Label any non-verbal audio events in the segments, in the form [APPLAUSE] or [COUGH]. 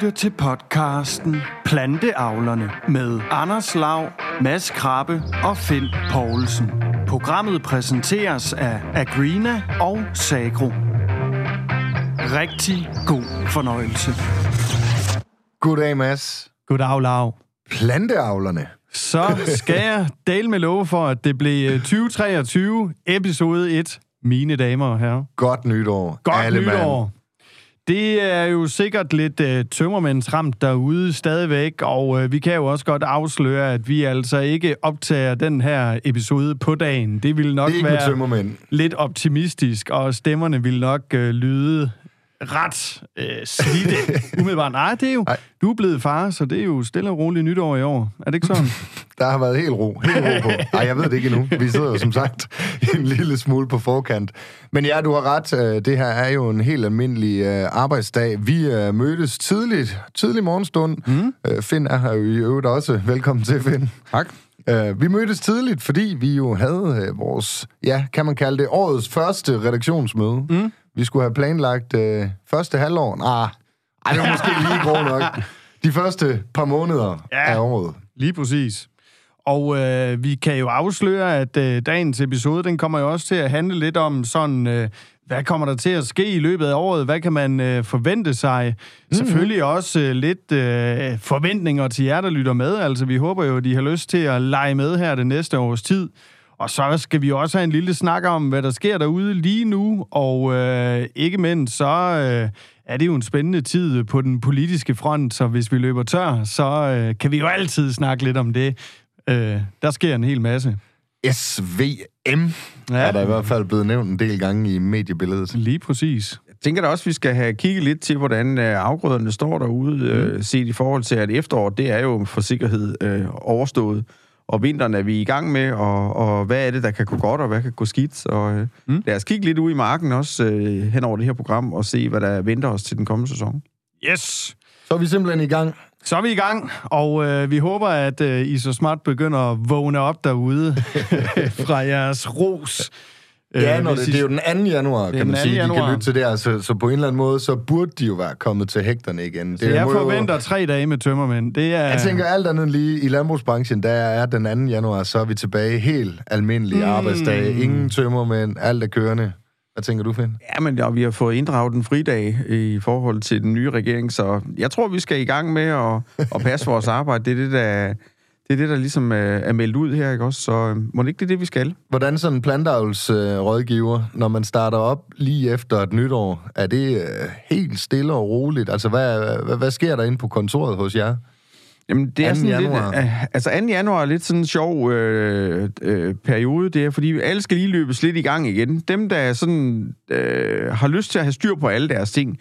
lytter til podcasten Planteavlerne med Anders Lav, Mads Krabbe og Finn Poulsen. Programmet præsenteres af Agrina og Sagro. Rigtig god fornøjelse. Goddag, Mads. Goddag, Lav. Planteavlerne. Så skal jeg dele med love for, at det blev 2023, episode 1. Mine damer og herrer. Godt nytår. Godt alle nytår. Mand. Det er jo sikkert lidt uh, tømmermændsramt derude stadigvæk, og uh, vi kan jo også godt afsløre, at vi altså ikke optager den her episode på dagen. Det ville nok Det være lidt optimistisk, og stemmerne ville nok uh, lyde ret uh, slidte. [LAUGHS] Umiddelbart. Nej, det er jo... Ej. Du er blevet far, så det er jo stille og roligt nytår i år. Er det ikke sådan? [LAUGHS] Der har været helt ro. Helt ro på. Ej, jeg ved det ikke endnu. Vi sidder jo som sagt en lille smule på forkant. Men ja, du har ret. Øh, Det her er jo en helt almindelig øh, arbejdsdag. Vi øh, mødtes tidligt, tidlig morgenstund. Mm. Finn er her jo i øvrigt også. Velkommen til, Finn. Tak. Øh, Vi mødtes tidligt, fordi vi jo havde øh, vores, ja, kan man kalde det, årets første redaktionsmøde. Mm. Vi skulle have planlagt øh, første halvår. Nej, ej, det var måske lige [LAUGHS] grå nok. De første par måneder ja. af året. Lige præcis. Og øh, vi kan jo afsløre, at øh, dagens episode, den kommer jo også til at handle lidt om sådan, øh, hvad kommer der til at ske i løbet af året? Hvad kan man øh, forvente sig? Mm-hmm. Selvfølgelig også øh, lidt øh, forventninger til jer, der lytter med. Altså, vi håber jo, at de har lyst til at lege med her det næste års tid. Og så skal vi også have en lille snak om, hvad der sker derude lige nu. Og øh, ikke mindst, så øh, er det jo en spændende tid på den politiske front. Så hvis vi løber tør, så øh, kan vi jo altid snakke lidt om det. Øh, der sker en hel masse. SVM Ja. er der i hvert fald blevet nævnt en del gange i mediebilledet. Lige præcis. Jeg tænker da også, at vi skal have kigget lidt til, hvordan øh, afgrøderne står derude, Mm. øh, set i forhold til, at efteråret, det er jo for sikkerhed øh, overstået. Og vinteren er vi i gang med, og, og hvad er det, der kan gå godt, og hvad kan gå skidt. Så øh, mm. lad os kigge lidt ud i marken også øh, hen over det her program, og se, hvad der venter os til den kommende sæson. Yes! Så er vi simpelthen i gang. Så er vi i gang, og øh, vi håber, at øh, I så smart begynder at vågne op derude [LAUGHS] fra jeres ros. Ja, Øh, når det, det er jo den 2. januar, kan man 2. sige, de januar. kan lytte til det her. Så, så på en eller anden måde, så burde de jo være kommet til hægterne igen. Så jeg må jo- forventer tre dage med tømmermænd. Det er... Jeg tænker alt andet lige i landbrugsbranchen, der er den 2. januar, så er vi tilbage helt almindelige mm. arbejdsdage. Ingen tømmermænd, alt er kørende. Hvad tænker du, Finn? Ja, men ja, vi har fået inddraget den fridag i forhold til den nye regering, så jeg tror, vi skal i gang med at, at passe vores arbejde. Det er det, der, det er det, der ligesom øh, er meldt ud her, ikke også? Så øh, må det ikke det er det, vi skal? Hvordan sådan en plantavlsrådgiver, øh, rådgiver, når man starter op lige efter et nytår, er det øh, helt stille og roligt? Altså, hvad, hvad, hvad sker der inde på kontoret hos jer? Jamen, det er 2. sådan januar. lidt... Øh, altså, 2. januar er lidt sådan en sjov øh, øh, periode. Det er, fordi alle skal lige løbes lidt i gang igen. Dem, der sådan, øh, har lyst til at have styr på alle deres ting,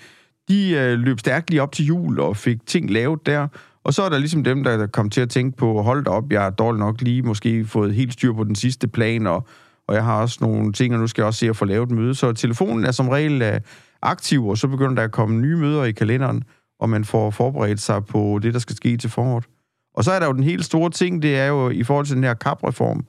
de øh, løb stærkt lige op til jul og fik ting lavet der. Og så er der ligesom dem, der kom til at tænke på, hold da op, jeg er dårligt nok lige måske fået helt styr på den sidste plan, og, og jeg har også nogle ting, og nu skal jeg også se at få lavet et møde. Så telefonen er som regel øh, aktiv, og så begynder der at komme nye møder i kalenderen, og man får forberedt sig på det, der skal ske til foråret. Og så er der jo den helt store ting, det er jo i forhold til den her kapreform,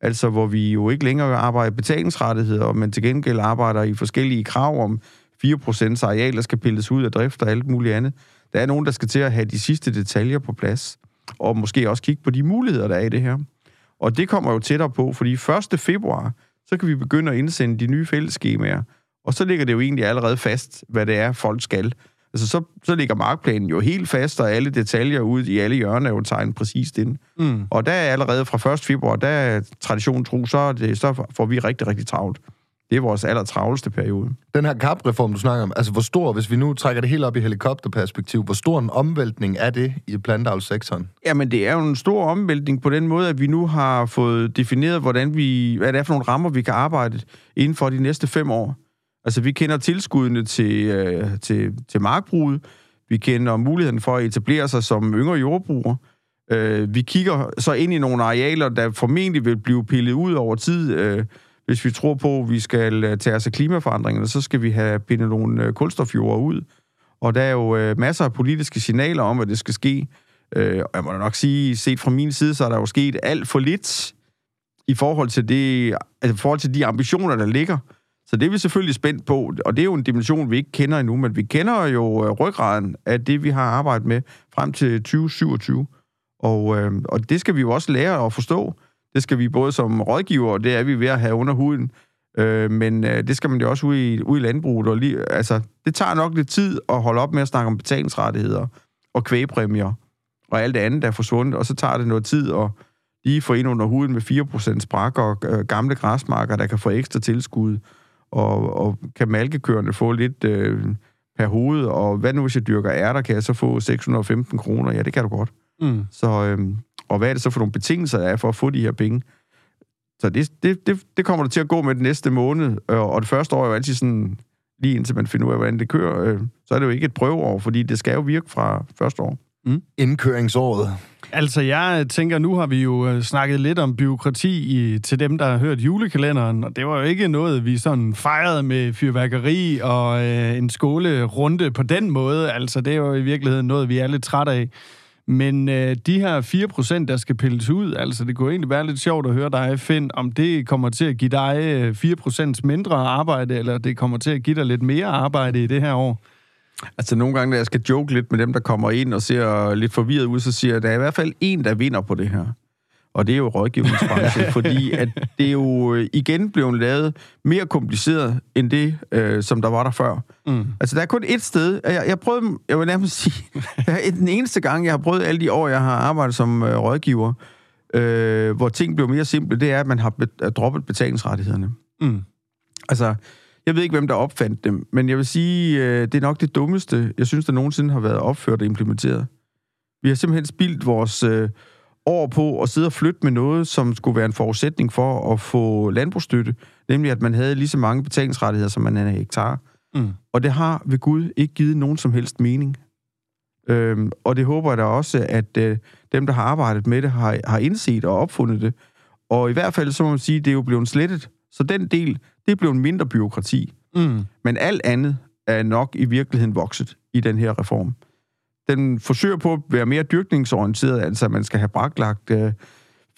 altså hvor vi jo ikke længere arbejder i betalingsrettigheder, men til gengæld arbejder i forskellige krav om 4% areal, der skal pilles ud af drift og alt muligt andet. Der er nogen, der skal til at have de sidste detaljer på plads, og måske også kigge på de muligheder, der er i det her. Og det kommer jo tættere på, fordi 1. februar, så kan vi begynde at indsende de nye fællesskemaer, og så ligger det jo egentlig allerede fast, hvad det er, folk skal. Altså, så, så ligger markplanen jo helt fast, og alle detaljer ud i alle hjørner er jo tegnet præcist ind. Mm. Og der er allerede fra 1. februar, der er tradition tro, så, det, så får vi rigtig, rigtig travlt. Det er vores allertravleste periode. Den her kapreform, du snakker om, altså hvor stor, hvis vi nu trækker det helt op i helikopterperspektiv, hvor stor en omvæltning er det i plantavlssektoren? Jamen, det er jo en stor omvæltning på den måde, at vi nu har fået defineret, hvordan vi, hvad det er for nogle rammer, vi kan arbejde inden for de næste fem år. Altså, vi kender tilskuddene til, øh, til, til markbruget. Vi kender muligheden for at etablere sig som yngre jordbruger. Øh, vi kigger så ind i nogle arealer, der formentlig vil blive pillet ud over tid. Øh, hvis vi tror på, at vi skal øh, tage os af klimaforandringerne, så skal vi have pillet nogle øh, kulstofjorder ud. Og der er jo øh, masser af politiske signaler om, at det skal ske. Øh, og jeg må da nok sige, set fra min side, så er der jo sket alt for lidt i forhold til, det, altså, i forhold til de ambitioner, der ligger. Så det er vi selvfølgelig spændt på, og det er jo en dimension, vi ikke kender endnu, men vi kender jo øh, ryggraden af det, vi har arbejdet med frem til 2027. Og, øh, og det skal vi jo også lære at forstå. Det skal vi både som rådgiver, og det er vi ved at have under huden, øh, men øh, det skal man jo også ud i, ud i landbruget. Og lige, altså, det tager nok lidt tid at holde op med at snakke om betalingsrettigheder og kvægpræmier og alt det andet, der er forsvundet, og så tager det noget tid at lige få ind under huden med 4% sprak og øh, gamle græsmarker, der kan få ekstra tilskud, og, og kan malkekørende få lidt øh, per hoved, og hvad nu hvis jeg dyrker ærter, kan jeg så få 615 kroner? Ja, det kan du godt. Mm. Så, øh, og hvad er det så for nogle betingelser, der er for at få de her penge? Så det, det, det, det kommer der til at gå med den næste måned, og, og det første år er jo altid sådan, lige indtil man finder ud af, hvordan det kører, øh, så er det jo ikke et prøveår, fordi det skal jo virke fra første år. Mm. Indkøringsåret. Altså, jeg tænker, nu har vi jo øh, snakket lidt om byråkrati i, til dem, der har hørt julekalenderen, og det var jo ikke noget, vi sådan fejrede med fyrværkeri og øh, en skolerunde på den måde. Altså, det er jo i virkeligheden noget, vi er lidt trætte af. Men øh, de her 4%, der skal pilles ud, altså det kunne egentlig være lidt sjovt at høre dig, Finn, om det kommer til at give dig øh, 4% mindre arbejde, eller det kommer til at give dig lidt mere arbejde i det her år? Altså nogle gange, når jeg skal joke lidt med dem, der kommer ind og ser lidt forvirret ud, så siger jeg, at der er i hvert fald en, der vinder på det her. Og det er jo rådgivningsbranchen, [LAUGHS] fordi at det er jo øh, igen blevet lavet mere kompliceret end det, øh, som der var der før. Mm. Altså, der er kun et sted. Jeg, jeg prøvede, jeg vil nærmest sige, [LAUGHS] den eneste gang, jeg har prøvet alle de år, jeg har arbejdet som øh, rådgiver, øh, hvor ting blev mere simple, det er, at man har be- droppet betalingsrettighederne. Mm. Altså, jeg ved ikke, hvem der opfandt dem, men jeg vil sige, øh, det er nok det dummeste, jeg synes, der nogensinde har været opført og implementeret. Vi har simpelthen spildt vores øh, år på at sidde og flytte med noget, som skulle være en forudsætning for at få landbrugsstøtte, nemlig at man havde lige så mange betalingsrettigheder, som man havde hektar. Mm. Og det har ved Gud ikke givet nogen som helst mening. Øhm, og det håber jeg da også, at øh, dem, der har arbejdet med det, har, har indset og opfundet det. Og i hvert fald, så må man sige, det er jo blevet slettet. Så den del, det er blevet mindre byråkrati. Mm. Men alt andet er nok i virkeligheden vokset i den her reform. Den forsøger på at være mere dyrkningsorienteret, altså at man skal have braklagt øh,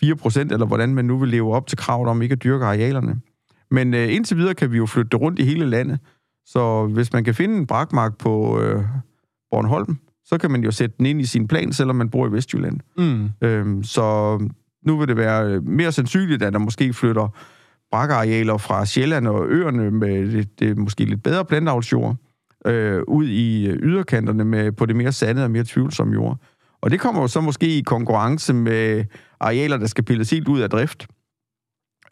4%, eller hvordan man nu vil leve op til kravet om ikke at dyrke arealerne. Men øh, indtil videre kan vi jo flytte det rundt i hele landet. Så hvis man kan finde en brakmark på øh, Bornholm, så kan man jo sætte den ind i sin plan, selvom man bor i Vestjylland. Mm. Øhm, så nu vil det være mere sandsynligt, at der måske flytter brakkearealer fra Sjælland og øerne med det, det måske lidt bedre plantavlsjord øh, ud i yderkanterne med, på det mere sande og mere tvivlsomme jord. Og det kommer jo så måske i konkurrence med arealer, der skal pilles helt ud af drift,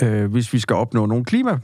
øh, hvis vi skal opnå nogle klima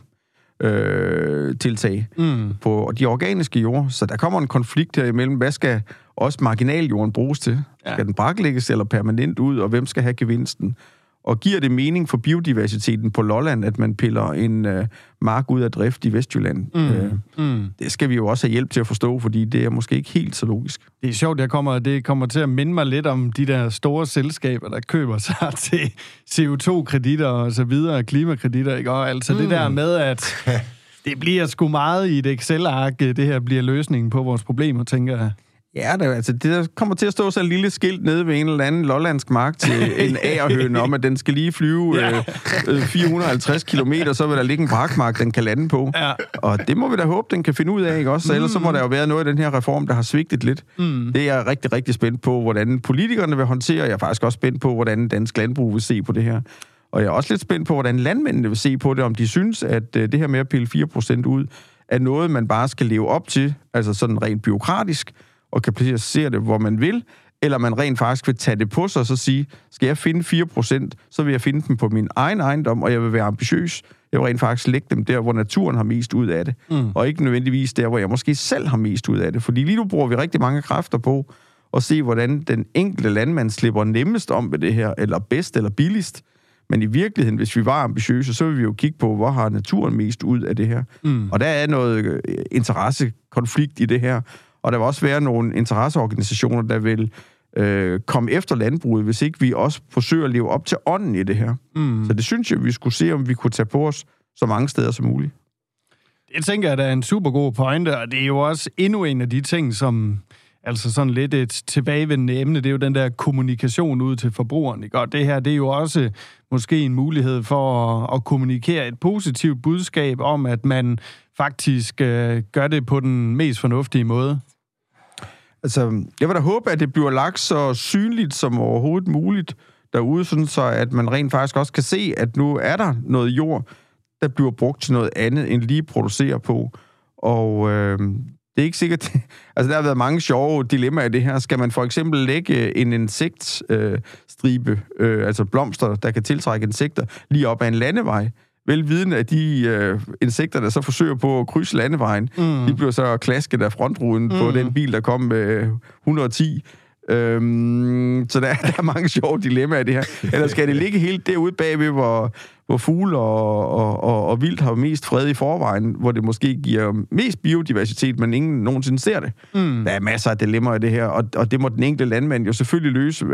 øh, tiltag mm. på de organiske jord. Så der kommer en konflikt her imellem, hvad skal også marginaljorden bruges til? Ja. Skal den braklægges eller permanent ud, og hvem skal have gevinsten? Og giver det mening for biodiversiteten på Lolland, at man piller en øh, mark ud af drift i Vestjylland? Mm. Øh, mm. Det skal vi jo også have hjælp til at forstå, fordi det er måske ikke helt så logisk. Det er sjovt, jeg kommer, det kommer til at minde mig lidt om de der store selskaber, der køber sig [LAUGHS] til CO2-kreditter og så videre, klimakreditter, ikke? Og altså mm. det der med, at [LAUGHS] det bliver sgu meget i et Excel-ark, det her bliver løsningen på vores problemer, tænker jeg. Ja, det, altså, det kommer til at stå så en lille skilt nede ved en eller anden lollandsk mark til [LAUGHS] en agerhøne om, at den skal lige flyve ja. øh, 450 km, så vil der ligge en brakmark, den kan lande på. Ja. Og det må vi da håbe, den kan finde ud af, ikke også? Så mm. ellers så må der jo være noget af den her reform, der har svigtet lidt. Mm. Det er jeg rigtig, rigtig spændt på, hvordan politikerne vil håndtere. Jeg er faktisk også spændt på, hvordan dansk landbrug vil se på det her. Og jeg er også lidt spændt på, hvordan landmændene vil se på det, om de synes, at øh, det her med at pille 4% ud, er noget, man bare skal leve op til, altså sådan rent byråkratisk, og kan placere det, hvor man vil, eller man rent faktisk vil tage det på sig og så sige, skal jeg finde 4%, så vil jeg finde dem på min egen ejendom, og jeg vil være ambitiøs. Jeg vil rent faktisk lægge dem der, hvor naturen har mest ud af det, mm. og ikke nødvendigvis der, hvor jeg måske selv har mest ud af det. Fordi lige nu bruger vi rigtig mange kræfter på at se, hvordan den enkelte landmand slipper nemmest om ved det her, eller bedst eller billigst. Men i virkeligheden, hvis vi var ambitiøse, så vil vi jo kigge på, hvor har naturen mest ud af det her. Mm. Og der er noget øh, interessekonflikt i det her. Og der vil også være nogle interesseorganisationer, der vil øh, komme efter landbruget, hvis ikke vi også forsøger at leve op til ånden i det her. Mm. Så det synes jeg, vi skulle se, om vi kunne tage på os så mange steder som muligt. Jeg tænker, at det er en super god pointe, og det er jo også endnu en af de ting, som altså sådan lidt et tilbagevendende emne, det er jo den der kommunikation ud til forbrugeren. Ikke? Og det her, det er jo også måske en mulighed for at, at kommunikere et positivt budskab om, at man faktisk øh, gør det på den mest fornuftige måde. Altså, jeg vil da håbe, at det bliver lagt så synligt som overhovedet muligt derude, sådan så at man rent faktisk også kan se, at nu er der noget jord, der bliver brugt til noget andet, end lige producere på. Og øh, det er ikke sikkert... [LAUGHS] altså, der har været mange sjove dilemmaer i det her. Skal man for eksempel lægge øh, en insektstribe, øh, altså blomster, der kan tiltrække insekter, lige op ad en landevej? Velviden at de øh, insekter, der så forsøger på at krydse landevejen, mm. de bliver så klasket af frontruden mm. på den bil, der kom med 110 Øhm, så der, [LAUGHS] der er mange sjove dilemmaer i det her. Eller skal det ligge helt derude bagved, hvor, hvor fugle og, og, og, og vildt har mest fred i forvejen, hvor det måske giver mest biodiversitet, men ingen nogensinde ser det. Mm. Der er masser af dilemmaer i det her, og, og det må den enkelte landmand jo selvfølgelig løse,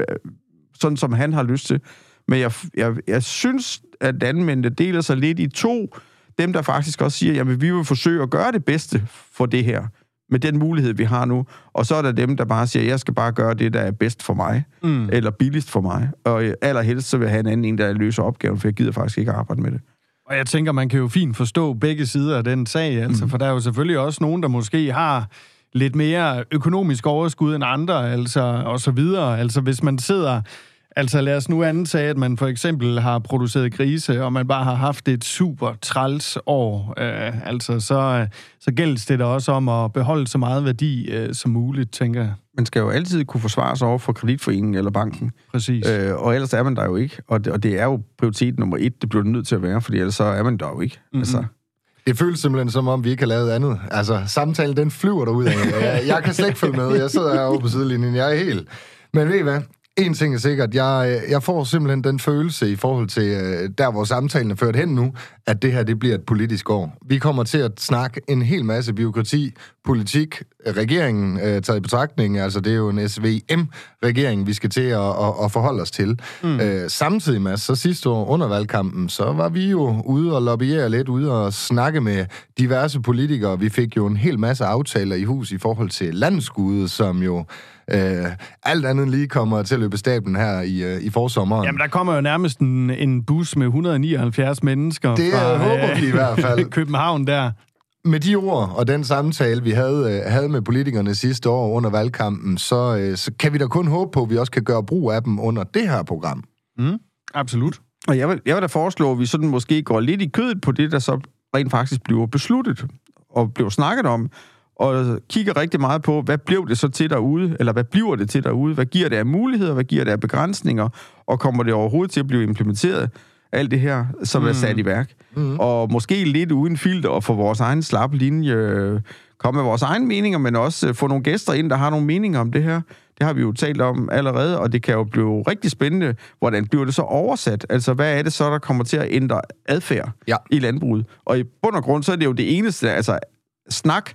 sådan som han har lyst til. Men jeg, jeg, jeg synes, at landmændene deler sig lidt i to. Dem, der faktisk også siger, at vi vil forsøge at gøre det bedste for det her med den mulighed, vi har nu. Og så er der dem, der bare siger, jeg skal bare gøre det, der er bedst for mig, mm. eller billigst for mig. Og allerhelst så vil jeg have en anden en, der løser opgaven, for jeg gider faktisk ikke arbejde med det. Og jeg tænker, man kan jo fint forstå begge sider af den sag, altså, mm. for der er jo selvfølgelig også nogen, der måske har lidt mere økonomisk overskud end andre, altså, og så videre. Altså, hvis man sidder Altså lad os nu antage, at man for eksempel har produceret grise, og man bare har haft et super træls år. Øh, altså så, så gældes det da også om at beholde så meget værdi øh, som muligt, tænker jeg. Man skal jo altid kunne forsvare sig over for kreditforeningen eller banken. Præcis. Øh, og ellers er man der jo ikke. Og det, og det er jo prioritet nummer et, det bliver det nødt til at være, fordi ellers så er man der jo ikke. Mm-hmm. Altså. Det føles simpelthen som om, vi ikke har lavet andet. Altså, samtalen, den flyver derud af. Jeg, jeg kan slet ikke følge med. Jeg sidder herovre på sidelinjen. Jeg er helt... Men ved I hvad? En ting er sikkert, jeg, jeg får simpelthen den følelse i forhold til øh, der, hvor samtalen er ført hen nu, at det her det bliver et politisk år. Vi kommer til at snakke en hel masse byråkrati, politik, regeringen øh, taget i betragtning, altså det er jo en SVM-regering, vi skal til at, at, at forholde os til. Mm. Øh, samtidig med, så sidste år under valgkampen, så var vi jo ude og lobbyere lidt, ude og snakke med diverse politikere. Vi fik jo en hel masse aftaler i hus i forhold til landskuddet, som jo øh, alt andet lige kommer til at løbe stablen her i, øh, i forsommeren. Jamen, der kommer jo nærmest en, en bus med 179 mennesker det fra øh, håber vi i hvert fald. [LAUGHS] København der. Med de ord og den samtale, vi havde, øh, havde med politikerne sidste år under valgkampen, så, øh, så kan vi da kun håbe på, at vi også kan gøre brug af dem under det her program. Mm, absolut. Og jeg vil, jeg vil da foreslå, at vi sådan måske går lidt i kødet på det, der så rent faktisk bliver besluttet og bliver snakket om og kigger rigtig meget på, hvad blev det så til derude, eller hvad bliver det til derude, hvad giver det af muligheder, hvad giver det af begrænsninger, og kommer det overhovedet til at blive implementeret, alt det her, som mm. er sat i værk. Mm. Og måske lidt uden filter og få vores egen slappe linje, komme med vores egne meninger, men også få nogle gæster ind, der har nogle meninger om det her. Det har vi jo talt om allerede, og det kan jo blive rigtig spændende, hvordan bliver det så oversat? Altså, hvad er det så, der kommer til at ændre adfærd ja. i landbruget? Og i bund og grund, så er det jo det eneste, altså snak,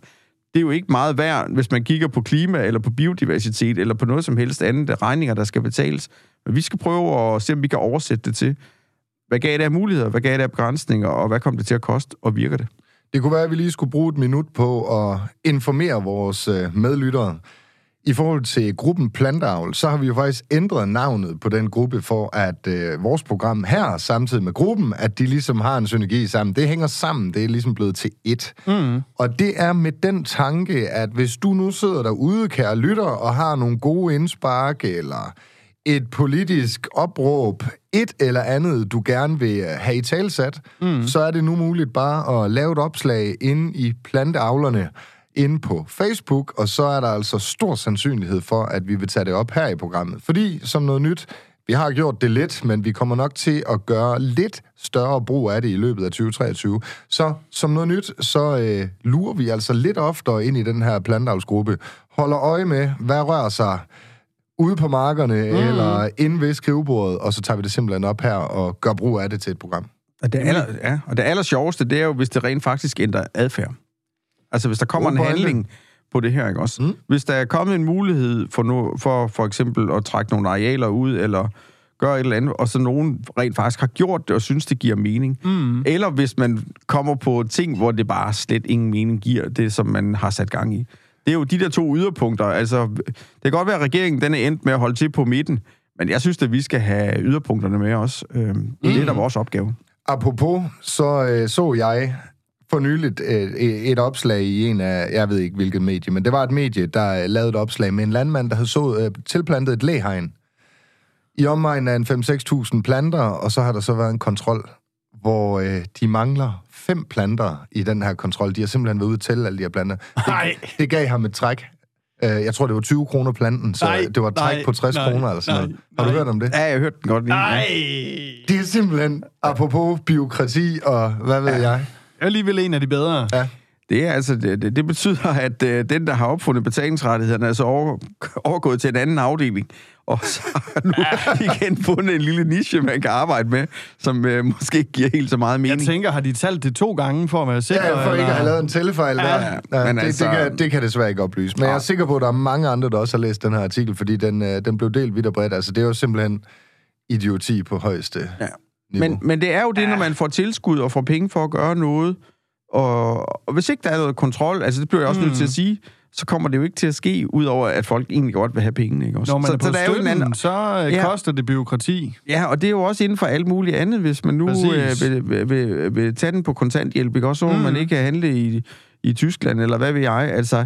det er jo ikke meget værd, hvis man kigger på klima, eller på biodiversitet, eller på noget som helst andet regninger, der skal betales. Men vi skal prøve at se, om vi kan oversætte det til, hvad gav det af muligheder, hvad gav det af begrænsninger, og hvad kom det til at koste, og virker det? Det kunne være, at vi lige skulle bruge et minut på at informere vores øh, medlyttere. I forhold til gruppen Plantavl, så har vi jo faktisk ændret navnet på den gruppe, for at øh, vores program her, samtidig med gruppen, at de ligesom har en synergi sammen. Det hænger sammen, det er ligesom blevet til ét. Mm. Og det er med den tanke, at hvis du nu sidder derude, kære lytter, og har nogle gode indspark, eller et politisk opråb, et eller andet, du gerne vil have i talsat, mm. så er det nu muligt bare at lave et opslag inde i planteavlerne inde på Facebook, og så er der altså stor sandsynlighed for, at vi vil tage det op her i programmet. Fordi, som noget nyt, vi har gjort det lidt, men vi kommer nok til at gøre lidt større brug af det i løbet af 2023. Så som noget nyt, så øh, lurer vi altså lidt oftere ind i den her plantavlsgruppe, holder øje med, hvad rører sig ude på markerne mm. eller inde ved skrivebordet, og så tager vi det simpelthen op her og gør brug af det til et program. Og det aller, ja, og det aller sjoveste, det er jo, hvis det rent faktisk ændrer adfærd. Altså, hvis der kommer en handling på det her, ikke også? Mm. Hvis der er kommet en mulighed for, no, for for eksempel at trække nogle arealer ud, eller gøre et eller andet, og så nogen rent faktisk har gjort det, og synes, det giver mening. Mm. Eller hvis man kommer på ting, hvor det bare slet ingen mening giver, det som man har sat gang i. Det er jo de der to yderpunkter. Altså, det kan godt være, at regeringen den er endt med at holde til på midten, men jeg synes, at vi skal have yderpunkterne med os. Øh, mm. Det er da vores opgave. Apropos, så øh, så jeg for nyligt øh, et opslag i en af, jeg ved ikke hvilket medie, men det var et medie, der lavede et opslag med en landmand, der havde så, øh, tilplantet et læhegn i omegnen af en 5-6.000 planter, og så har der så været en kontrol, hvor øh, de mangler fem planter i den her kontrol. De har simpelthen været ude til alle de her planter. Nej. Det, det gav ham et træk. Øh, jeg tror, det var 20 kroner planten, så Nej, det var et træk nej, på 60 nej, kroner eller sådan nej, noget. Har du nej. hørt om det? Ja, jeg hørte den godt lige. Nej! Det er simpelthen, apropos byråkrati og hvad ved ja. jeg. Jeg er alligevel en af de bedre. Ja. Det, er altså, det, det, det betyder, at øh, den, der har opfundet betalingsrettighederne, er så over, overgået til en anden afdeling, og så har nu [LAUGHS] igen fundet en lille niche, man kan arbejde med, som øh, måske ikke giver helt så meget Jeg mening. tænker, har de talt det to gange for at være sikker? Ja, for ikke at have lavet en tællefejl der. Ja, Ja, men det, altså- det, kan, det kan jeg desværre ikke oplyse. Men jeg er sikker på, at der er mange andre, der også har læst den her artikel, fordi den, øh, den blev delt vidt og bredt. Altså, det er jo simpelthen idioti på højeste Ja. niveau. Men, men det er jo det, når man får tilskud og får penge for at gøre noget, og, og hvis ikke der er noget kontrol, altså det bliver jeg også mm. nødt til at sige, så kommer det jo ikke til at ske, udover at folk egentlig godt vil have pengene. Ikke? Også? Når man så, er på så der er jo en anden, så øh, Ja. koster det byråkrati. Ja, og det er jo også inden for alt muligt andet, hvis man nu øh, vil, vil, vil, vil tage den på kontanthjælp, ikke? også så mm. man ikke handle i, i Tyskland, eller hvad ved jeg. Altså,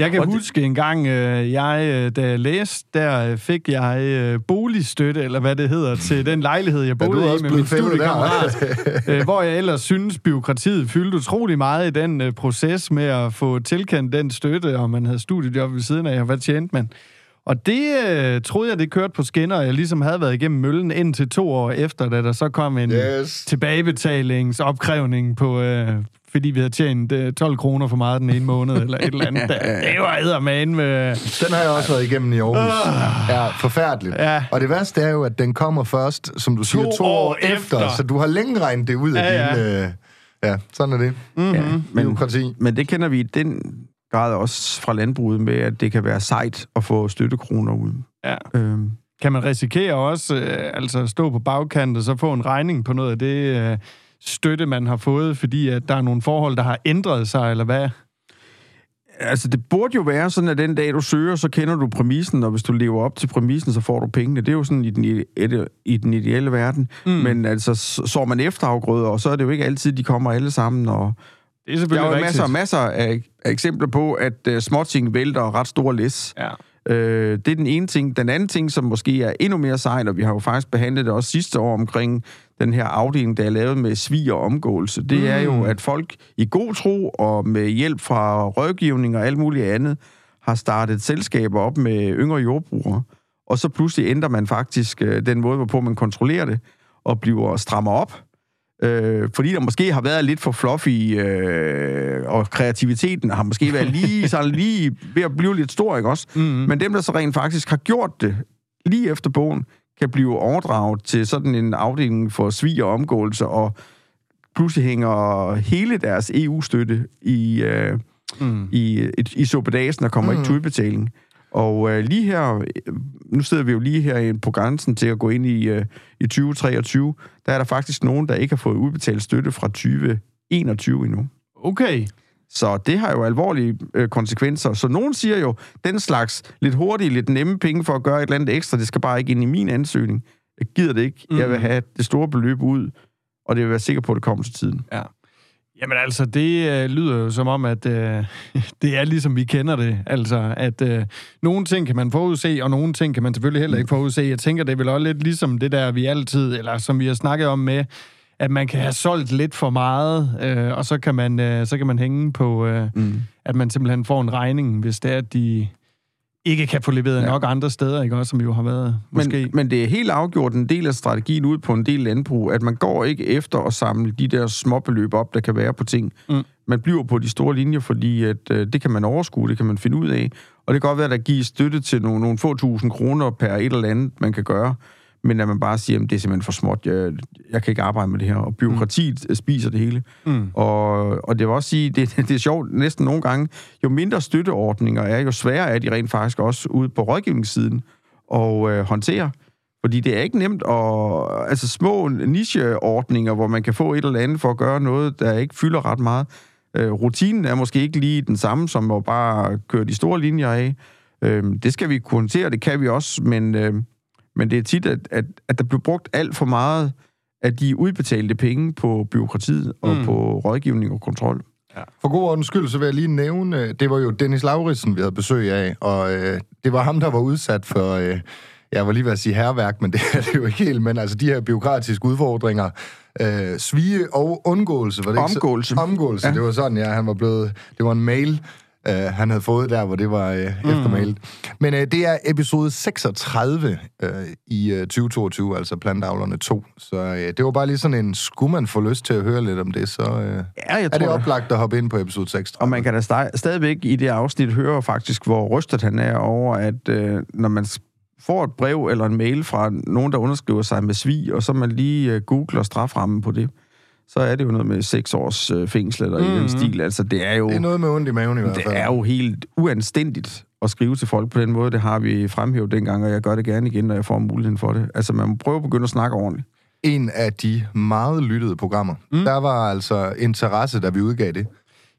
Jeg kan Og det- huske en gang, øh, jeg, øh, da jeg læste, der øh, fik jeg boligstøtte, eller hvad det hedder, til den lejlighed, jeg boede du i med min der? studiekammerat. [LAUGHS] hvor jeg ellers synes, byråkratiet fyldte utrolig meget i den proces med at få tilkendt den støtte, og man havde studiejob ved siden af, og hvad tjente man? Og det øh, troede jeg, det kørte på skinner, og jeg ligesom havde været igennem møllen indtil to år efter, da der så kom en Yes. tilbagebetalingsopkrævning på, øh, fordi vi havde tjent øh, 12 kroner for meget den ene måned, eller et eller andet. [LAUGHS] Det var eddermane med... Den har jeg også været igennem i Aarhus. Ja, forfærdeligt. Ja. Og det værste er jo, at den kommer først, som du siger, to år år efter. efter. Så du har længe regnet det ud af Ja, din... Øh, ja, sådan er det. Mm-hmm. ja, men, men det kender vi i den grad også fra landbruget med, at det kan være sejt at få støttekroner ud. Ja. Øhm, Kan man risikere også øh, altså at stå på bagkant og så få en regning på noget af det øh, støtte, man har fået, fordi at der er nogle forhold, der har ændret sig, eller hvad? Altså, det burde jo være sådan, at den dag, du søger, så kender du præmissen, og hvis du lever op til præmissen, så får du pengene. Det er jo sådan i den, i, i den ideelle verden. Mm. Men altså, så så man efterafgrøder, og så er det jo ikke altid, de kommer alle sammen. Og Det er der selvfølgelig er jo masser, masser af, af eksempler på, at uh, småting vælter ret store læs. Ja. Øh, det er den ene ting. Den anden ting, som måske er endnu mere sejt, og vi har jo faktisk behandlet det også sidste år omkring den her afdeling, der er lavet med svig og omgåelse, det mm. er jo, at folk i god tro og med hjælp fra rådgivning og alt muligt andet, har startet selskaber op med yngre jordbrugere, og så pludselig ændrer man faktisk øh, den måde, hvorpå man kontrollerer det, og bliver strammer op. Øh, fordi der måske har været lidt for fluffy, øh, og kreativiteten har måske været [LAUGHS] lige, så lige ved at blive lidt stor, ikke også? Mm-hmm. Men dem, der så rent faktisk har gjort det lige efter bogen, kan blive overdraget til sådan en afdeling for svig og omgåelse, og pludselig hænger hele deres EU-støtte i, øh, mm. i, i, i suppedasen og kommer mm. ikke til udbetaling. Og øh, lige her, øh, nu sidder vi jo lige her på grænsen til at gå ind i, øh, i 2023, der er der faktisk nogen, der ikke har fået udbetalt støtte fra 2021 endnu. Okay. Så det har jo alvorlige øh, konsekvenser. Så nogen siger jo, den slags lidt hurtige, lidt nemme penge for at gøre et eller andet ekstra, det skal bare ikke ind i min ansøgning. Jeg gider det ikke. Mm. Jeg vil have det store beløb ud, og det vil være sikker på, at det kommer til tiden. Ja. Jamen altså, det øh, lyder jo som om, at øh, [LAUGHS] det er ligesom vi kender det. Altså, at øh, nogle ting kan man forudse, og nogle ting kan man selvfølgelig heller ikke forudse. Jeg tænker, det er vel også lidt ligesom det der, vi altid, eller som vi har snakket om med, at man kan have solgt lidt for meget, øh, og så kan man, øh, så kan man hænge på, øh, mm. at man simpelthen får en regning, hvis det er, at de ikke kan få leveret ja. nok andre steder, ikke også, som jo har været måske. Men, men det er helt afgjort en del af strategien ud på en del landbrug, at man går ikke efter at samle de der småbeløb op, der kan være på ting. Mm. Man bliver på de store linjer, fordi at, øh, det kan man overskue, det kan man finde ud af. Og det kan godt være, at der gives støtte til nogle, nogle få tusind kroner per et eller andet, man kan gøre. Men at man bare siger, at det er simpelthen for småt, jeg, jeg kan ikke arbejde med det her. Og byråkratiet mm. spiser det hele. Mm. Og, og det vil også sige, det, [LAUGHS] det er sjovt næsten nogle gange, jo mindre støtteordninger er, jo sværere er de rent faktisk også ude på rådgivningssiden og øh, håndtere. Fordi det er ikke nemt at... Altså små nicheordninger, hvor man kan få et eller andet for at gøre noget, der ikke fylder ret meget. Øh, rutinen er måske ikke lige den samme, som at bare køre de store linjer af. Øh, det skal vi kunne håndtere, det kan vi også, men, øh, men det er tit, at, at, at der bliver brugt alt for meget af de udbetalte penge på byråkratiet og mm. på rådgivning og kontrol. For god ordens skyld, så vil jeg lige nævne, det var jo Dennis Lauritsen, vi havde besøg af, og øh, det var ham, der var udsat for, øh, jeg var lige ved at sige herværk, men [LAUGHS] det er det jo ikke helt, men altså de her byråkratiske udfordringer, øh, svige og undgåelse. Var det Omgåelse. Ikke? så? Omgåelse, ja. det var sådan, ja, han var blevet, det var en mail, Uh, han havde fået der, hvor det var uh, mm. eftermailet. Men uh, det er episode 36 uh, i uh, 2022, altså Plantavlerne 2. Så uh, det var bare lige sådan en, skulle man få lyst til at høre lidt om det, så uh, Ja, jeg er det tror, oplagt at hoppe ind på episode 36. Og man kan da sta- stadigvæk i det afsnit høre faktisk, hvor rystet han er over, at øh, når man får et brev eller en mail fra nogen, der underskriver sig med svig, og så man lige øh, googler straframmen på det, så er det jo noget med seks års øh, fængsel eller mm-hmm. i den stil. Altså, det er jo, Det er noget med ondt i maven i hvert det fald. er jo helt uanstændigt at skrive til folk på den måde. Det har vi fremhævet dengang, og jeg gør det gerne igen, når jeg får muligheden for det. Altså, man må prøve at begynde at snakke ordentligt. En af de meget lyttede programmer. Mm. Der var altså interesse, da vi udgav det.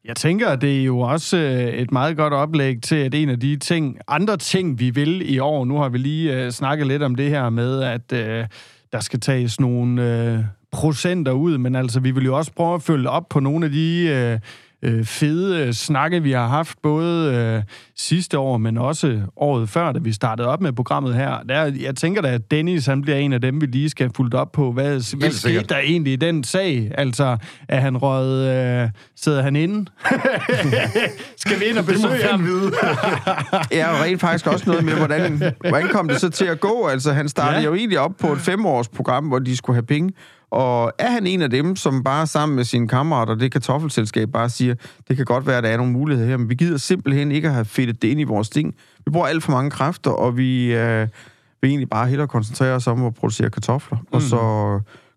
Jeg tænker, at det er jo også øh, et meget godt oplæg til, at en af de ting, andre ting, vi vil i år, nu har vi lige øh, snakket lidt om det her med, at øh, der skal tages nogle øh, procenter ud, men altså, vi vil jo også prøve at følge op på nogle af de øh, øh, fede øh, snakke, vi har haft, både øh, sidste år, men også året før, da vi startede op med programmet her. Der, jeg tænker da, at Dennis, han bliver en af dem, vi lige skal have fulgt op på. Hvad, hvad skete der egentlig i den sag? Altså, er han røget... Øh, sidder han inde? [LAUGHS] skal vi ind og besøge ham? [LAUGHS] Ja, og rent faktisk også noget med, hvordan, hvordan kom det så til at gå? Altså, han startede ja. jo egentlig op på et femårsprogram, hvor de skulle have penge. Og er han en af dem, som bare sammen med sine kammerater, det kartoffelselskab, bare siger, det kan godt være, at der er nogle muligheder her, men vi gider simpelthen ikke at have fedtet det ind i vores ting. Vi bruger alt for mange kræfter, og vi øh, vil egentlig bare hellere koncentrere os om at producere kartofler, mm. og så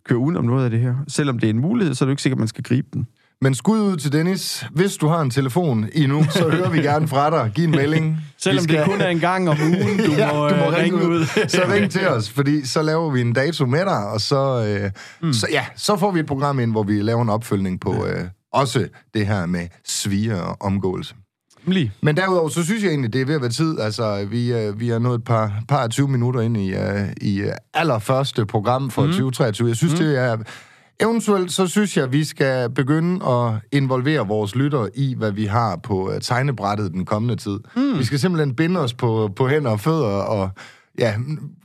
køre udenom noget af det her. Selvom det er en mulighed, så er det jo ikke sikkert, at man skal gribe den. Men skud ud til Dennis. Hvis du har en telefon endnu, så hører vi gerne fra dig. Giv en melding. [LAUGHS] Selvom Vi det kun er en gang om ugen, du [LAUGHS] ja, må, du må øh, ringe ud. [LAUGHS] så ring til os, fordi så laver vi en dato med dig, og så, øh, mm. så, ja, så får vi et program ind, hvor vi laver en opfølgning på øh, også det her med svige og omgåelse. Lige. Men derudover, så synes jeg egentlig, det er ved at være tid. Altså, vi, øh, vi er nået et par, par 20 minutter ind i, øh, i øh, allerførste program for mm. 2023. Jeg synes, mm. det er... Eventuelt så synes jeg, at vi skal begynde at involvere vores lyttere i, hvad vi har på øh, tegnebrættet den kommende tid. Mm. Vi skal simpelthen binde os på, på hænder og fødder og ja,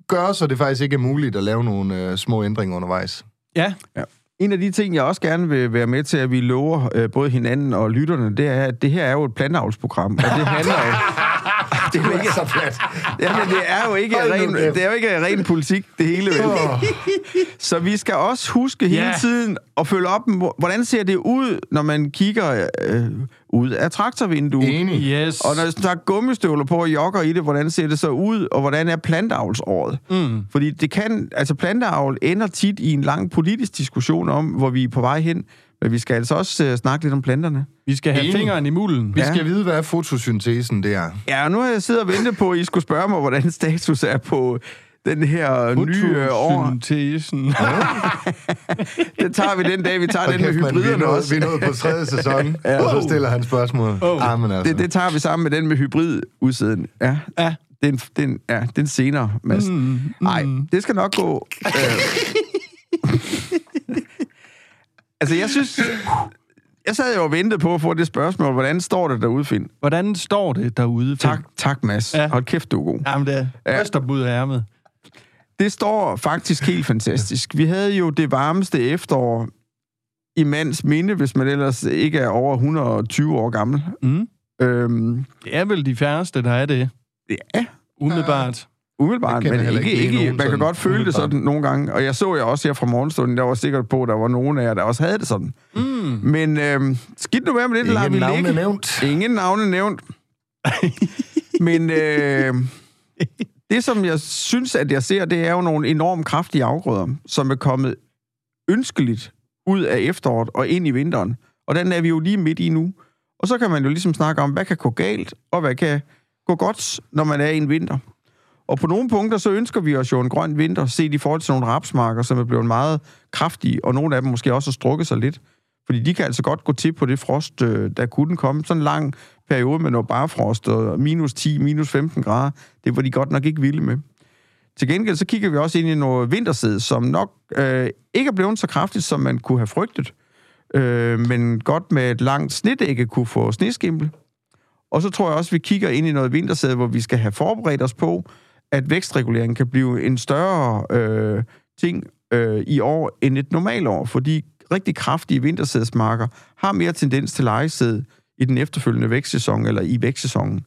gøre så det faktisk ikke er muligt at lave nogle øh, små ændringer undervejs. Ja, Ja. En af de ting, jeg også gerne vil være med til, at vi lover øh, både hinanden og lytterne, det er, at det her er jo et planavlsprogram, og det handler jo... [LAUGHS] [LAUGHS] det er jo ikke så flat. Jamen, det er jo ikke ren, det er jo ikke ren politik, det hele vel. Så vi skal også huske hele tiden at følge op, hvordan ser det ud, når man kigger øh, ud af traktorvinduet. Enig. yes. Og når jeg tager gummistøvler på og jogger i det, hvordan ser det så ud, og hvordan er plantavlsåret? Mm. Fordi det kan, altså planteavl ender tit i en lang politisk diskussion om, hvor vi er på vej hen. Men vi skal altså også uh, snakke lidt om planterne. Vi skal have Enig. fingeren i mulden. Vi Ja. skal vide, hvad fotosyntesen det er. Ja, nu har jeg siddet og ventet på, at I skulle spørge mig, hvordan status er på den her nye øh, år. Fotosyntesen. [LAUGHS] Den tager vi den dag, vi tager den med vi, er hybriderne nået, også. vi er nået på tredje sæson, [LAUGHS] og så stiller han spørgsmål. Oh. Ah, men altså. Det, det tager vi sammen med den med hybridudsiden. Ja, ja. den, den, ja, den senere, Mads. Mm, Nej, det skal nok gå. Øh. [LAUGHS] altså, jeg synes... Jeg sad jo og ventede på at få det spørgsmål. Hvordan står det derude, Finn? Hvordan står det derude? Finn? Tak, tak Mads. Ja. Hold kæft, du er god. Jamen, det er Ja. Østerbud af ærmet. Det står faktisk helt fantastisk. Vi havde jo det varmeste efterår i mands minde, hvis man ellers ikke er over 120 år gammel. Mm. Øhm, Det er vel de færreste, der er det. ja, Umiddelbart. Umiddelbart, Jeg men ikke, ikke ikke, man kan sådan godt føle det sådan nogle gange. Og jeg så jo også her fra morgenstunden, der var sikkert på, at der var nogen af jer, der også havde det sådan. Mm. Men øhm, skidt nu være med det, lader Ingen vi navne ligge. nævnt. Ingen navne nævnt. [LAUGHS] Men øh, det, som jeg synes, at jeg ser, det er jo nogle enormt kraftige afgrøder, som er kommet ønskeligt ud af efteråret og ind i vinteren. Og den er vi jo lige midt i nu. Og så kan man jo ligesom snakke om, hvad kan gå galt, og hvad kan gå godt, når man er i en vinter. Og på nogle punkter, så ønsker vi os jo en grøn vinter, set i forhold til nogle rapsmarker, som er blevet meget kraftige, og nogle af dem måske også har strukket sig lidt. Fordi de kan altså godt gå til på det frost, øh, der kunne komme. Sådan en lang periode med noget barfrost og minus 10, minus 15 grader, det var de godt nok ikke vilde med. Til gengæld så kigger vi også ind i noget vintersæd, som nok øh, ikke er blevet så kraftigt, som man kunne have frygtet, øh, men godt med et langt snedække kunne få sneskimmel. Og så tror jeg også, at vi kigger ind i noget vintersæd, hvor vi skal have forberedt os på, at vækstreguleringen kan blive en større øh, ting øh, i år end et normalt år, fordi rigtig kraftige vintersædsmarker har mere tendens til lejesæd i den efterfølgende vækstsæson eller i vækstsæsonen.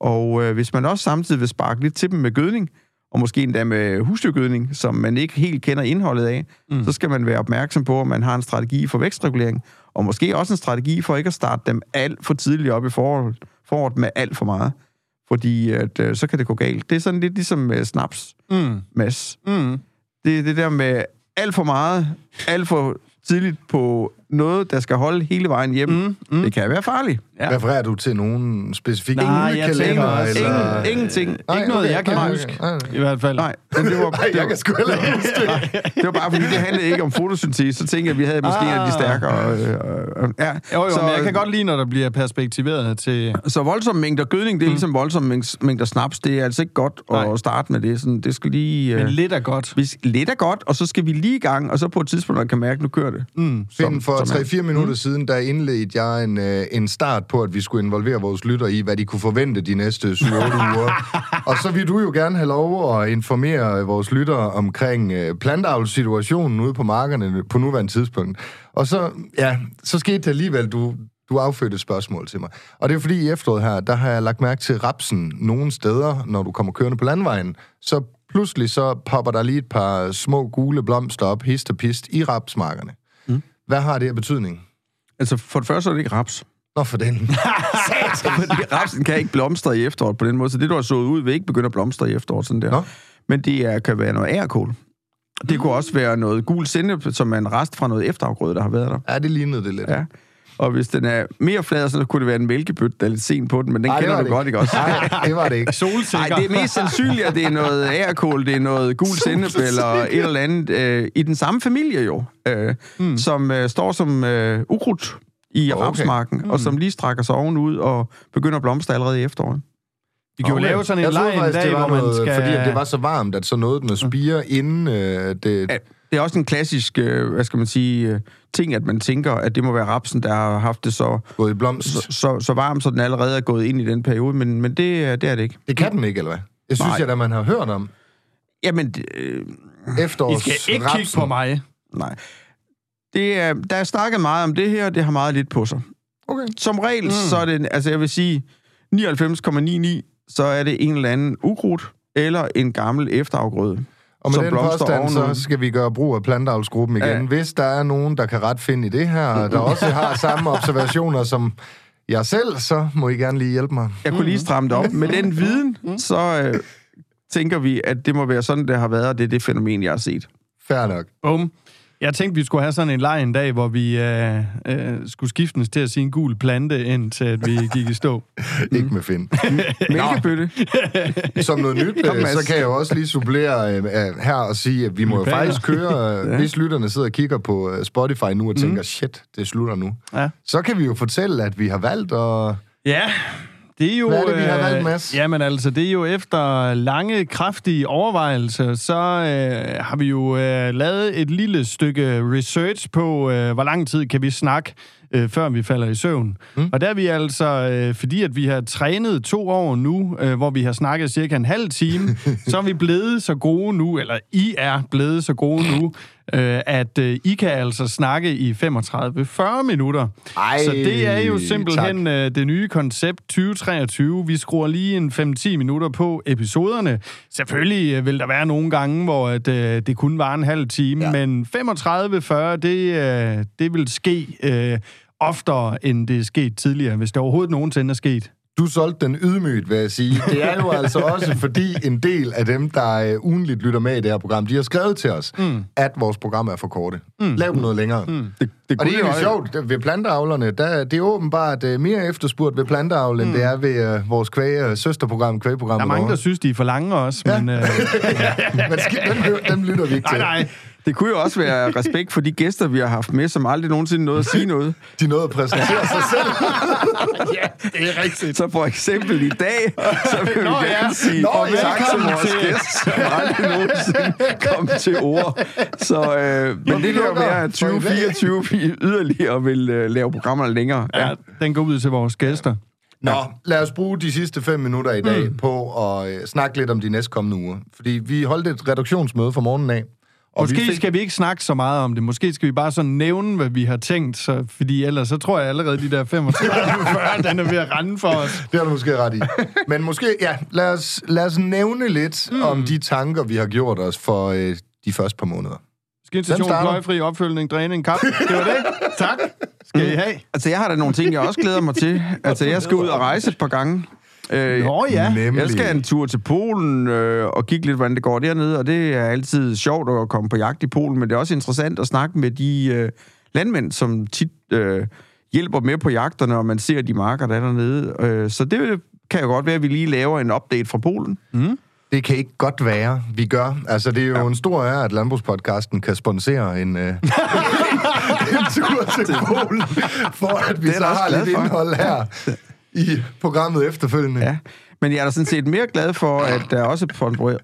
Og øh, hvis man også samtidig vil sparke lidt til dem med gødning, og måske endda med husdyrgødning, som man ikke helt kender indholdet af, mm. så skal man være opmærksom på, at man har en strategi for vækstregulering, og måske også en strategi for ikke at starte dem alt for tidligt op i foråret, foråret med alt for meget. Fordi at, øh, så kan det gå galt. Det er sådan lidt ligesom med snaps, Mm. Mads. Mm. Det er det der med alt for meget, alt for tidligt på noget, der skal holde hele vejen hjem. Mm, mm. Det kan være farligt. Ja. Refererer du til nogen specifikke Nej, jeg julekalender, tænker eller- Ingen, ingenting. Nej, Ikke noget, okay, jeg kan nej, huske. nej, nej. I hvert fald. Nej, men det var, Ej, det jeg kan sgu heller ikke huske det. [LAUGHS] det var bare fordi, det handlede ikke om fotosyntese. Så tænkte jeg, at vi havde måske ah. en af de stærkere. Øh, øh, ja. Jo, jo, så, men jeg kan godt lide, når der bliver perspektiveret til... Så voldsomme mængder gødning, det er mm. ligesom voldsomme mæng- mængder snaps. Det er altså ikke godt Nej. at starte med det. Sådan, det skal lige... Men Øh, lidt er godt. hvis, lidt er godt, og så skal vi lige i gang, og så på et tidspunkt, man kan mærke, at nu kører det. Mm. For er- 3-4 minutter siden, der indledte jeg en, øh, en start på, at vi skulle involvere vores lytter i, hvad de kunne forvente de næste 7-8 [LAUGHS] uger. Og så vil du jo gerne have lov at informere vores lytter omkring øh, plantavlssituationen ude på markerne på nuværende tidspunkt. Og så, ja, så skete det alligevel, du, du affødte et spørgsmål til mig. Og det er fordi i efteråret her, der har jeg lagt mærke til rapsen nogle steder, når du kommer kørende på landvejen. Så pludselig så popper der lige et par små gule blomster op, hist og pist, i rapsmarkerne. Mm. Hvad har det af betydning? Altså, for det første er det ikke raps. Nå, for den. [LAUGHS] Fordi rapsen kan ikke blomstre i efteråret på den måde, så det, du har sået ud, vil ikke begynde at blomstre i efteråret sådan der. Nå. Men det er, kan være noget ærkål. Det kunne også være noget gul sennep, som er en rest fra noget efterafgrøde, der har været der. Ja, det lignede det lidt. Ja. Og hvis den er mere flad, så kunne det være en mælkebøtte, der er lidt sen på den, men den Ej, kender du godt, ikke også? Nej, det var det ikke. [LAUGHS] Nej, Solsikker. det er mest sandsynligt, at det er noget ærkål, det er noget gul sennep eller et eller andet øh, i den samme familie jo, øh, mm. som øh, står som øh, ukrudt i Okay. rapsmarken, mm. og som lige strækker sig ovenud og begynder at blomstre allerede i efteråret. Vi kan jo Okay. lave sådan en leg en dag, hvor man noget, skal... Fordi at det var så varmt, at så nåede den at spire, inden øh, det... Ja, det er også en klassisk, øh, hvad skal man sige, øh, ting, at man tænker, at det må være rapsen, der har haft det så, gået i blomst. så, så, så varmt, så den allerede er gået ind i den periode, men, men det, er- det er det ikke. Det kan den ikke, eller hvad? Jeg synes, Nej. at man har hørt om Jamen, øh, I efterårs skal ikke kigge på mig. nej. Det er, der er snakket meget om det her, det har meget lidt på sig. Okay. Som regel, mm. så er det, altså jeg vil sige, 99,99, så er det en eller anden ukrudt, eller en gammel efterafgrøde. Og med som den påstand, så skal vi gøre brug af plantavlsgruppen igen. Ja. Hvis der er nogen, der kan ret finde i det her, [LAUGHS] der også har samme observationer som jeg selv, så må I gerne lige hjælpe mig. Jeg kunne lige stramme det op. Med den [LAUGHS] viden, så øh, tænker vi, at det må være sådan, det har været, og det er det fænomen, jeg har set. Fair nok. Bum. Jeg tænkte, vi skulle have sådan en leg en dag, hvor vi øh, øh, skulle skiftes til at sige en gul plante, indtil at vi gik i stå. [LAUGHS] Ikke med Finn. [LAUGHS] Mælkebøtte. [LAUGHS] Som noget nyt, Kom, øh, så kan jeg jo også lige supplere øh, øh, her og sige, at vi må jo faktisk køre, øh, hvis lytterne sidder og kigger på øh, Spotify nu og tænker, shit, det slutter nu. Ja. Så kan vi jo fortælle, at vi har valgt at... Ja, det er jo... Hvad er det, vi har øh, valgt, Mads? Jamen altså, det er jo efter lange, kraftige overvejelser, så øh, har vi jo øh, lavet et lille stykke research på, øh, hvor lang tid kan vi snakke, øh, før vi falder i søvn. Mm. Og der er vi altså, øh, fordi at vi har trænet to år nu, øh, hvor vi har snakket cirka en halv time, [LAUGHS] så er vi blevet så gode nu, eller I er blevet så gode nu, øh, at øh, I kan altså snakke i 35-40 minutter. Ej, så det er jo simpelthen tak. øh, det nye koncept 2023. Vi skruer lige en 5-10 minutter på episoderne. Selvfølgelig øh, vil der være nogle gange, hvor at, øh, det kun var en halv time, Ja. men 35-40, det, øh, det vil ske øh, oftere, end det er sket tidligere, hvis det overhovedet nogensinde er sket. Du solgte den ydmygt, vil jeg sige. Det er jo [LAUGHS] altså også fordi en del af dem, der uh, ugenligt lytter med i det her program, de har skrevet til os, mm. at vores program er for korte. Mm. Lav dem noget længere. Mm. Det, det Og det er jo sjovt, ved planteavlerne, der, det er åbenbart uh, mere efterspurgt ved planteavl, end det er ved uh, vores kvæg, uh, søsterprogram, kvægprogram. Der er mange, der synes, de er for lange også, Ja. men... Øh, [LAUGHS] Men skidt, dem, dem lytter vi ikke nej, til. nej. Det kunne jo også være respekt for de gæster, vi har haft med, som aldrig nogensinde nåede at sige noget. [LAUGHS] De nåede at præsentere sig selv. [LAUGHS] ja, det er rigtigt. Så for eksempel i dag, så vil vi Nå, ja. gerne sige Nå, ja, tak til vores til- gæst, som aldrig nogensinde kom til ord. Så, øh, men vi det kan jo være, at for i dag. 2024 vi yderligere vil øh, lave programmerne længere. Ja, den går ud til vores gæster. Nå, lad os bruge de sidste fem minutter i dag mm. på at øh, snakke lidt om de næstkommende uger. Fordi vi holdt et reduktionsmøde fra morgenen af. Og Måske vi fik... skal vi ikke snakke så meget om det. Måske skal vi bare sådan nævne, hvad vi har tænkt. Så, fordi ellers så tror jeg allerede, de der 35-40, den er ved at rende for os. Det har du måske ret i. Men måske, ja, lad os, lad os nævne lidt mm. om de tanker, vi har gjort os for øh, de første par måneder. Starter? pløjefri, opfølgning, træning, kap. Det var det. Tak. Skal I have? Altså, jeg har da nogle ting, jeg også glæder mig til. Altså, jeg skal ud og rejse et par gange. Øh, Nå ja. Nemlig. Jeg skal en tur til Polen øh, og kigge lidt, hvordan det går dernede, og det er altid sjovt at komme på jagt i Polen, men det er også interessant at snakke med de øh, landmænd, som tit øh, hjælper med på jagterne, og man ser de marker, der er dernede. Øh, så det kan jo godt være, at vi lige laver en update fra Polen. Det kan ikke godt være, vi gør. Altså, det er jo ja. en stor ære, at Landbrugspodcasten kan sponsere en, øh, [LAUGHS] en tur til Polen, for at vi så har lidt for. indhold her i programmet efterfølgende. Ja. Men jeg er da sådan set mere glad for, at der også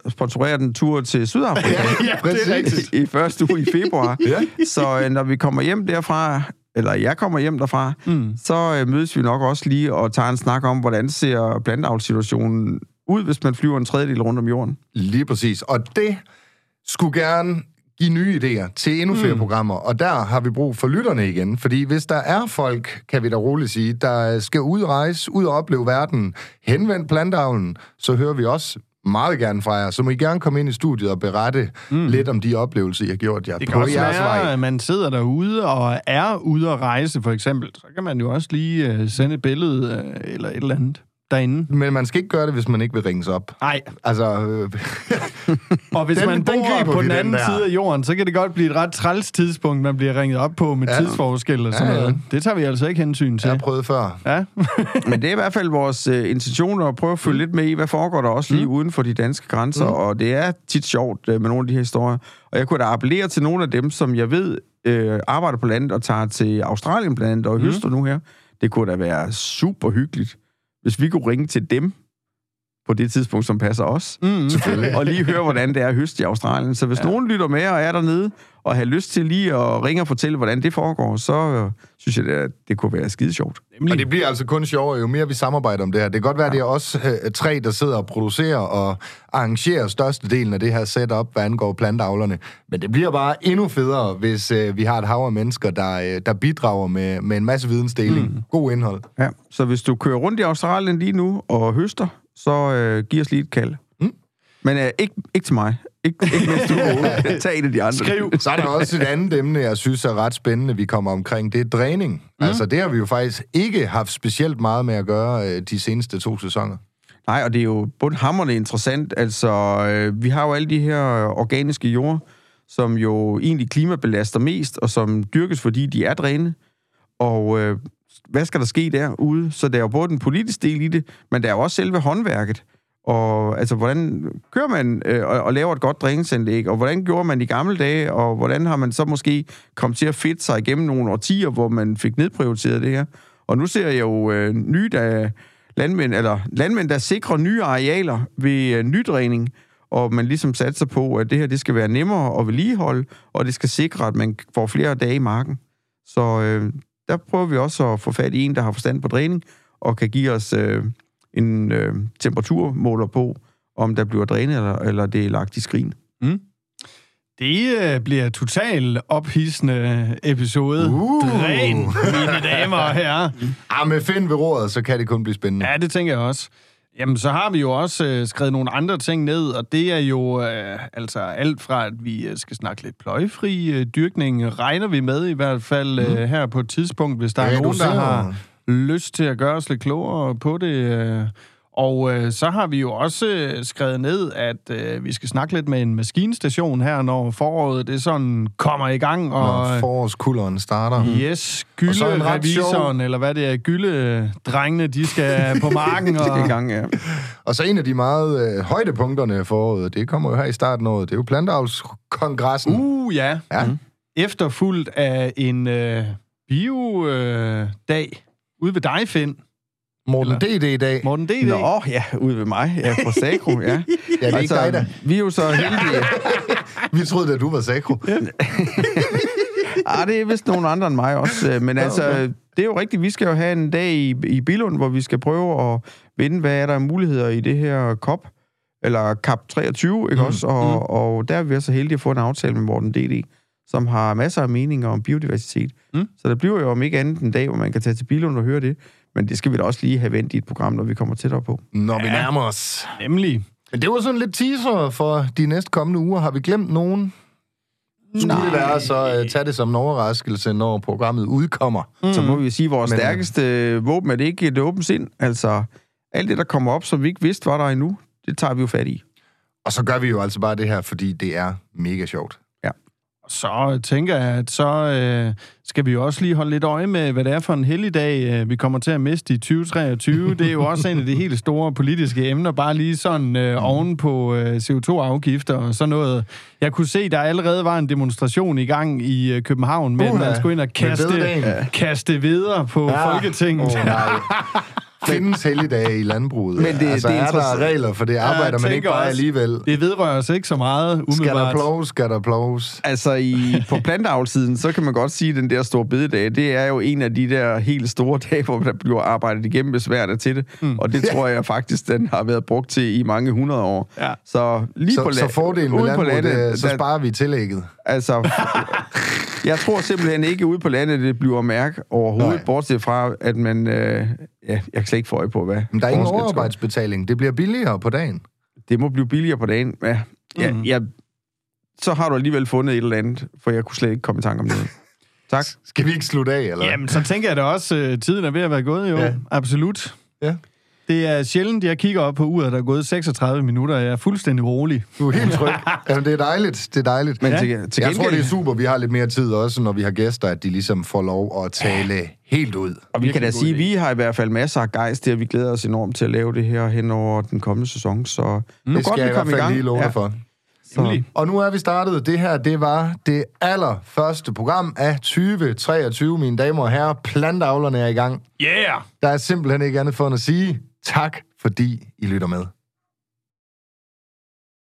sponsorerer- den tur til Sydafrika. [LAUGHS] Ja, det er rigtigt. i første uge i februar. Ja. Så øh, når vi kommer hjem derfra, eller jeg kommer hjem derfra, mm. så øh, mødes vi nok også lige og tager en snak om, hvordan ser plantavlssituationen ud, hvis man flyver en tredjedel rundt om jorden. Lige præcis. Og det skulle gerne give nye idéer til endnu flere mm. programmer, og der har vi brug for lytterne igen, fordi hvis der er folk, kan vi da roligt sige, der skal ud rejse, ud og opleve verden, henvend plantavlen, så hører vi også meget gerne fra jer. Så må I gerne komme ind i studiet og berette mm. lidt om de oplevelser, I har gjort jer Det på jeres være, vej. man sidder derude og er ude at rejse, for eksempel. Så kan man jo også lige uh, sende et billede uh, eller et eller andet derinde. Men man skal ikke gøre det, hvis man ikke vil ringes op. Nej, Altså, øh, [LAUGHS] og hvis Den- man den bor griber på den den anden der. side af jorden, så kan det godt blive et ret træls tidspunkt, man bliver ringet op på med Ja. tidsforskel og sådan Ja, ja. noget. Det tager vi altså ikke hensyn jeg har til. prøvet før. Ja. [LAUGHS] Men det er i hvert fald vores øh, intention at prøve at følge lidt med i, hvad foregår der også lige mm. uden for de danske grænser, mm. og det er tit sjovt øh, med nogle af de her historier. Og jeg kunne da appellere til nogle af dem, som jeg ved øh, arbejder på landet og tager til Australien blandt andet, og mm. høster nu her. Det kunne da være super hyggeligt, hvis vi kunne ringe til dem på det tidspunkt, som passer os. Mm. Og lige høre, hvordan det er at høste i Australien. Så hvis ja. nogen lytter med og er dernede, og har lyst til lige at ringe og fortælle, hvordan det foregår, så øh, synes jeg, det, det kunne være skide sjovt. Og det bliver altså kun sjovere, jo mere vi samarbejder om det her. Det kan godt være, ja. det er os øh, tre, der sidder og producerer og arrangerer størstedelen af det her setup, hvad angår plantavlerne. Men det bliver bare endnu federe, hvis øh, vi har et hav af mennesker, der, øh, der bidrager med, med en masse vidensdeling. Mm. God indhold. Ja. Så hvis du kører rundt i Australien lige nu og høster, så øh, giv os lige et kald. Mm. Men øh, ikke, ikke til mig. Ikke, ikke mens du. [LAUGHS] Tag en af de andre. Skriv. Så er der også et andet emne, jeg synes er ret spændende, vi kommer omkring. Det er dræning. Mm. Altså, det har vi jo faktisk ikke haft specielt meget med at gøre øh, de seneste to sæsoner. Nej, og det er jo bundhammerende interessant. Altså, øh, vi har jo alle de her organiske jord, som jo egentlig klimabelaster mest, og som dyrkes, fordi de er dræne. Og øh, hvad skal der ske derude? Så der er jo både den politiske del i det, men der er jo også selve håndværket. Og altså, hvordan kører man øh, og, og laver et godt dræningsanlæg, og hvordan gjorde man i gamle dage, og hvordan har man så måske kommet til at fedte sig igennem nogle årtier, hvor man fik nedprioriteret det her? Og nu ser jeg jo øh, nye, der landmænd, eller landmænd, der sikrer nye arealer ved øh, nydræning, og man ligesom satser på, at det her det skal være nemmere at vedligeholde, og det skal sikre, at man får flere dage i marken. Så øh, der prøver vi også at få fat i en, der har forstand på dræning, og kan give os øh, en øh, temperaturmåler på, om der bliver drænet, eller, eller det er lagt i skrin. Det øh, bliver totalt ophidsende episode. Uh. Dræn, mine damer og herrer. Ah, med Finn ved roret, så kan det kun blive spændende. Ja, det tænker jeg også. Jamen, så har vi jo også øh, skrevet nogle andre ting ned, og det er jo øh, altså alt fra, at vi øh, skal snakke lidt pløjefri øh, dyrkning, regner vi med i hvert fald øh, her på et tidspunkt, hvis der er Ja, du nogen, der har lyst til at gøre os lidt klogere på det. Øh. Og øh, så har vi jo også øh, skrevet ned, at øh, vi skal snakke lidt med en maskinstation her, når foråret det sådan kommer i gang. Og, Når forårskulderen starter. Yes, Og en ret gylderevisoren, eller hvad det er, gylde-drengene, de skal på marken. [LAUGHS] Det er i Og, gang, ja. Og så en af de meget øh, højdepunkterne for året, det kommer jo her i starten af året, det er jo Planteavlskongressen. uh, ja. Ja. Efterfulgt af en øh, bio-dag øh, ude ved dig, Finn. Morten D.D. i dag. Morten D. Nå, ja, ude ved mig. Ja, på Sakro, ja. [LAUGHS] Ja, det er ikke dig, da. Vi er jo så heldige. [LAUGHS] Vi troede, at du var sakro. [LAUGHS] Ah, det er vist nogle andre end mig også. øh, Men altså, det er jo rigtigt. Vi skal jo have en dag i, i Bilund, hvor vi skal prøve at vinde, hvad er der muligheder i det her COP, eller CAP 23, ikke mm. også? Og, mm. og der er vi så heldige at få en aftale med Morten D.D., som har masser af meninger om biodiversitet. Mm. Så der bliver jo om ikke andet en dag, hvor man kan tage til Bilund og høre det. Men det skal vi da også lige have vendt i et program, når vi kommer tættere på. Når vi nærmer os. Nemlig. Men det var sådan lidt teaser for de næste kommende uger. Har vi glemt nogen? Skulle det være, så uh, tag det som en overraskelse, når programmet udkommer. Mm. Så må vi jo sige, at vores Men, øh, stærkeste våben er det ikke et åbent sind. Altså, alt det, der kommer op, som vi ikke vidste, var der endnu, det tager vi jo fat i. Og så gør vi jo altså bare det her, fordi det er mega sjovt. Så tænker jeg, at så øh, skal vi jo også lige holde lidt øje med, hvad det er for en helligdag, øh, vi kommer til at miste i 2023. Det er jo også en af de helt store politiske emner, bare lige sådan øh, oven på øh, CO2-afgifter og sådan noget. Jeg kunne se, der allerede var en demonstration i gang i øh, København, men man skulle ind og kaste, kaste videre på ja. Folketinget. Åh, nej. [LAUGHS] Findes helligdage i landbruget. Men det- altså, det er er der regler for det arbejder man tænker ikke bare også, alligevel. Det vedrører os ikke så meget, Skal der umiddelbart. plove, skal der ploves. Altså, i, på planteavlsiden, så kan man godt sige, at den der store bededag, det er jo en af de der helt store dage, hvor der bliver arbejdet igennem besværligt til det. Mm. Og det tror jeg faktisk, den har været brugt til i mange hundrede år. Ja. Så lige Så, på så fordelen ved ude på landbruget, landet, det, så der- sparer vi tillægget. Altså, jeg tror simpelthen ikke ude på landet, det bliver mærke overhovedet, Nej. bortset fra, at man... Øh, ja, jeg kan slet ikke få øje på, hvad... Men der er ingen overarbejdsbetaling. Det bliver billigere på dagen. Det må blive billigere på dagen. Ja, ja, Mhm. ja, så har du alligevel fundet et eller andet, for jeg kunne slet ikke komme i tanke om det. [LAUGHS] Tak. Skal vi ikke slutte af, eller? Jamen, så tænker jeg da også, øh, tiden er ved at være gået, jo. Ja. Absolut. Ja. Det er sjældent, jeg kigger op på uret, der er gået 36 minutter. Jeg er fuldstændig rolig. Du er helt tryg. [LAUGHS] Jamen, det er dejligt. Det er dejligt. Men Ja. til, til jeg gengæld, tror, det er super, vi har lidt mere tid også, når vi har gæster, at de ligesom får lov at tale helt ud. og vi kan da sige, at vi har i hvert fald masser af gejst, og vi glæder os enormt til at lave det her hen over den kommende sæson. Så nu Det godt, skal vi jeg i i fald gang. lige love dig for. så. Og nu er vi startet. Det her, det var det allerførste program af 2023, mine damer og herrer. Plantavlerne er i gang. Yeah! Der er simpelthen ikke andet for end at sige tak, fordi I lytter med.